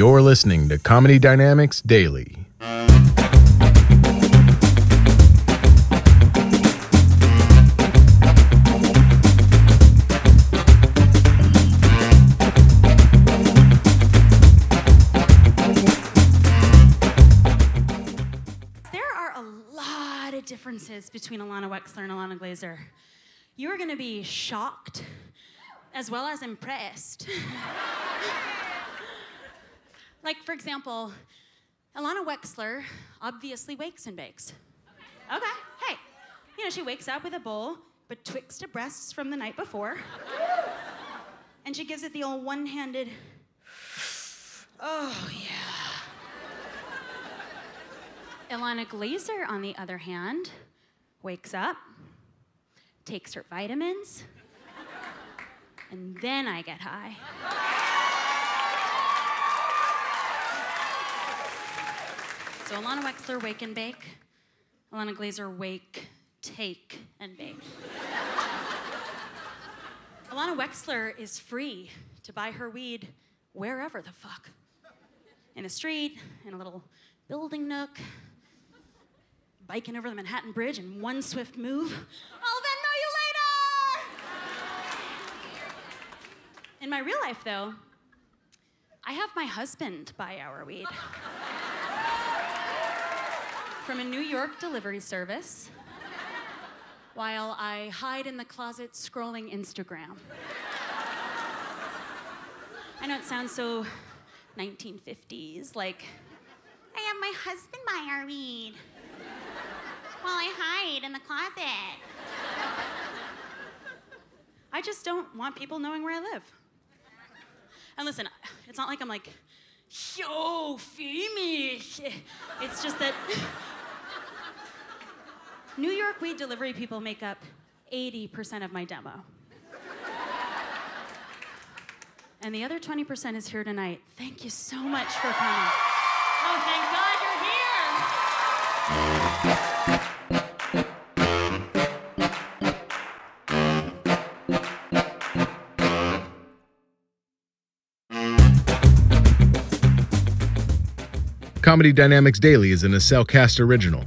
You're listening to Comedy Dynamics Daily. There are a lot of differences between Ilana Wexler and Ilana Glazer. You're gonna be shocked as well as impressed. like, for example, Ilana Wexler obviously wakes and bakes. Okay, hey, you know, she wakes up with a bowl betwixt her breasts from the night before, and she gives it the old one handed, oh yeah. Ilana Glazer, on the other hand, wakes up, takes her vitamins, and then I get high. So Ilana Wexler, wake and bake. Ilana Glazer, wake, take, and bake. Ilana Wexler is free to buy her weed wherever the fuck. In a street, in a little building nook, biking over the Manhattan Bridge in one swift move. I'll Venmo you later! In my real life, though, I have my husband buy our weed from a New York delivery service while I hide in the closet scrolling Instagram. I know it sounds so 1950s, like, I have my husband buy our weed while I hide in the closet. I just don't want people knowing where I live. And listen, it's not like I'm like, so famous. It's just that New York weed delivery people make up 80% of my demo. And the other 20% is here tonight. Thank you so much for coming. Oh, thank God you're here. Comedy Dynamics Daily is an Cast original